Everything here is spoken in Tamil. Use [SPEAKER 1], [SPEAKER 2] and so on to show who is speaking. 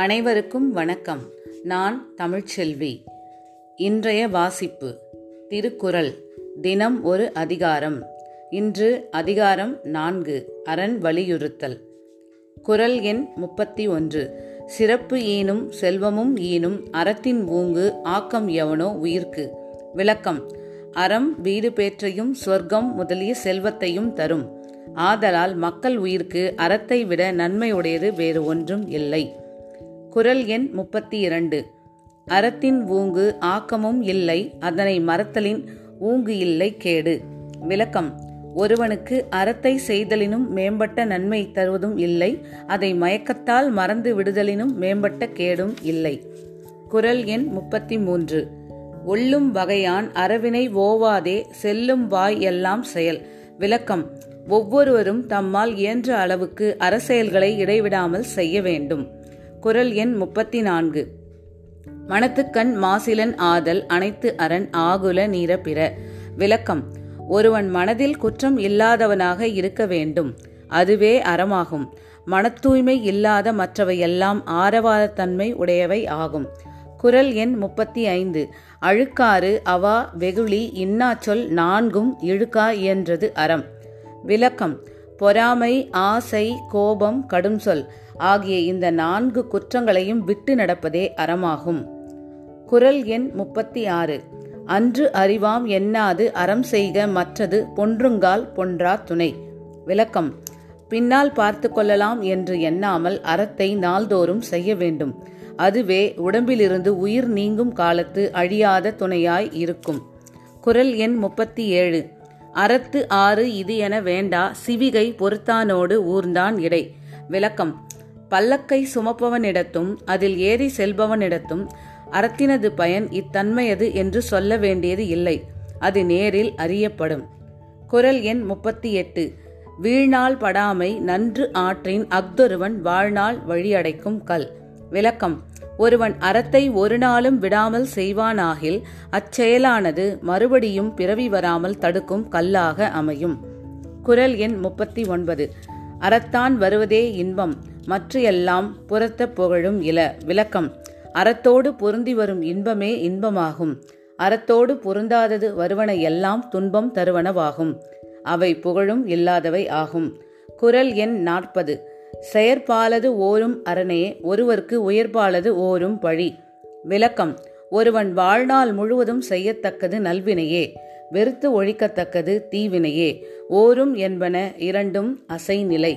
[SPEAKER 1] அனைவருக்கும் வணக்கம். நான் தமிழ்ச்செல்வி. இன்றைய வாசிப்பு. திருக்குறள். தினம் ஒரு அதிகாரம். இன்று அதிகாரம் நான்கு. அரண் வலியுறுத்தல். குறள் எண் முப்பத்தி ஒன்று. சிறப்பு ஈனும் செல்வமும் ஈனும் அறத்தின் ஊங்கு ஆக்கம் எவனோ உயிர்க்கு. விளக்கம். அறம் வீடு பேற்றையும் சொர்க்கம் முதலிய செல்வத்தையும் தரும். ஆதலால் மக்கள் உயிர்க்கு அறத்தை விட நன்மையுடையது வேறு ஒன்றும் இல்லை. குறள் எண் முப்பத்தி இரண்டு அறத்தின் ஊங்கு ஆக்கமும் இல்லை அதனை மறத்தலின் ஊங்கு இல்லை கேடு. விளக்கம். ஒருவனுக்கு அறத்தை செய்தலினும் மேம்பட்ட நன்மை தருவதும் இல்லை அதை மயக்கத்தால் மறந்து விடுதலினும் மேம்பட்ட கேடும் இல்லை. குரல் எண் முப்பத்தி மூன்று ஒள்ளும் வகையான் அறவினை ஓவாதே செல்லும் வாய் எல்லாம் செயல். விளக்கம். ஒவ்வொருவரும் தம்மால் இயன்ற அளவுக்கு அரசியல்களை இடைவிடாமல் செய்ய வேண்டும். குறள் எண் முப்பத்தி நான்கு மனத்துக்கண் மாசிலன் ஆதல் அனைத்து அரண் ஆகுல நீர பிற. விளக்கம் ஒருவன் மனதில் குற்றம் இல்லாதவனாக இருக்க வேண்டும். அதுவே அறமாகும். மனத்தூய்மை இல்லாத மற்றவையெல்லாம் ஆரவாதத்தன்மை உடையவை ஆகும். குறள் எண் முப்பத்தி ஐந்து அழுக்காறு அவா வெகுளி இன்னாச்சொல் நான்கும் இழுக்கா இயன்றது அறம். விளக்கம் பொறாமை ஆசை கோபம் கடும் சொல் ஆகிய இந்த நான்கு குற்றங்களையும் விட்டு நடப்பதே அறமாகும். குரல் எண் முப்பத்தி ஆறு அன்று அறிவாம் எண்ணாது அறம் செய்க மற்றது பொன்றுங்கால் பொன்றா துணை. விளக்கம். பின்னால் பார்த்து கொள்ளலாம் என்று எண்ணாமல் அறத்தை நாள்தோறும் செய்ய வேண்டும். அதுவே உடம்பிலிருந்து உயிர் நீங்கும் காலத்து அழியாத துணையாய் இருக்கும். குரல் எண் முப்பத்தி ஏழு அறத்து ஆறு இது என வேண்டா சிவிகை பொறுத்தானோடு ஊர்ந்தான் இடை. விளக்கம். பல்லக்கை சுமப்பவனிடத்தும் அதில் ஏறி செல்பவனிடத்தும் அறத்தினது பயன் இத்தன்மையது என்று சொல்ல வேண்டியது இல்லை. அது நேரில் அறியப்படும். குரல் எண் முப்பத்தி எட்டு வீழ்நாள் படாமை நன்று ஆற்றின் அக்தொருவன் வாழ்நாள் வழியடைக்கும் கல். விளக்கம். ஒருவன் அறத்தை ஒரு நாளும் விடாமல் செய்வானாகில் அச்செயலானது மறுபடியும் பிறவி வராமல் தடுக்கும் கல்லாக அமையும். குரல் எண் முப்பத்தி ஒன்பது அறத்தான் வருவதே இன்பம் மற்றையெல்லாம் புறத்த புகழும் இல. விளக்கம். அறத்தோடு பொருந்தி வரும் இன்பமே இன்பமாகும். அறத்தோடு பொருந்தாதது வருவன எல்லாம் துன்பம் தருவனவாகும். அவை புகழும் இல்லாதவை ஆகும். குரல் எண் நாற்பது. செயற்பாலது ஓரும் அரணே ஒருவர்க்கு உயர்பாலது ஓரும் பழி. விளக்கம் ஒருவன் வாழ்நாள் முழுவதும் செய்யத்தக்கது நல்வினையே வெறுத்து ஒழிக்கத்தக்கது தீவினையே. ஓரும் என்பன இரண்டும் அசைநிலை.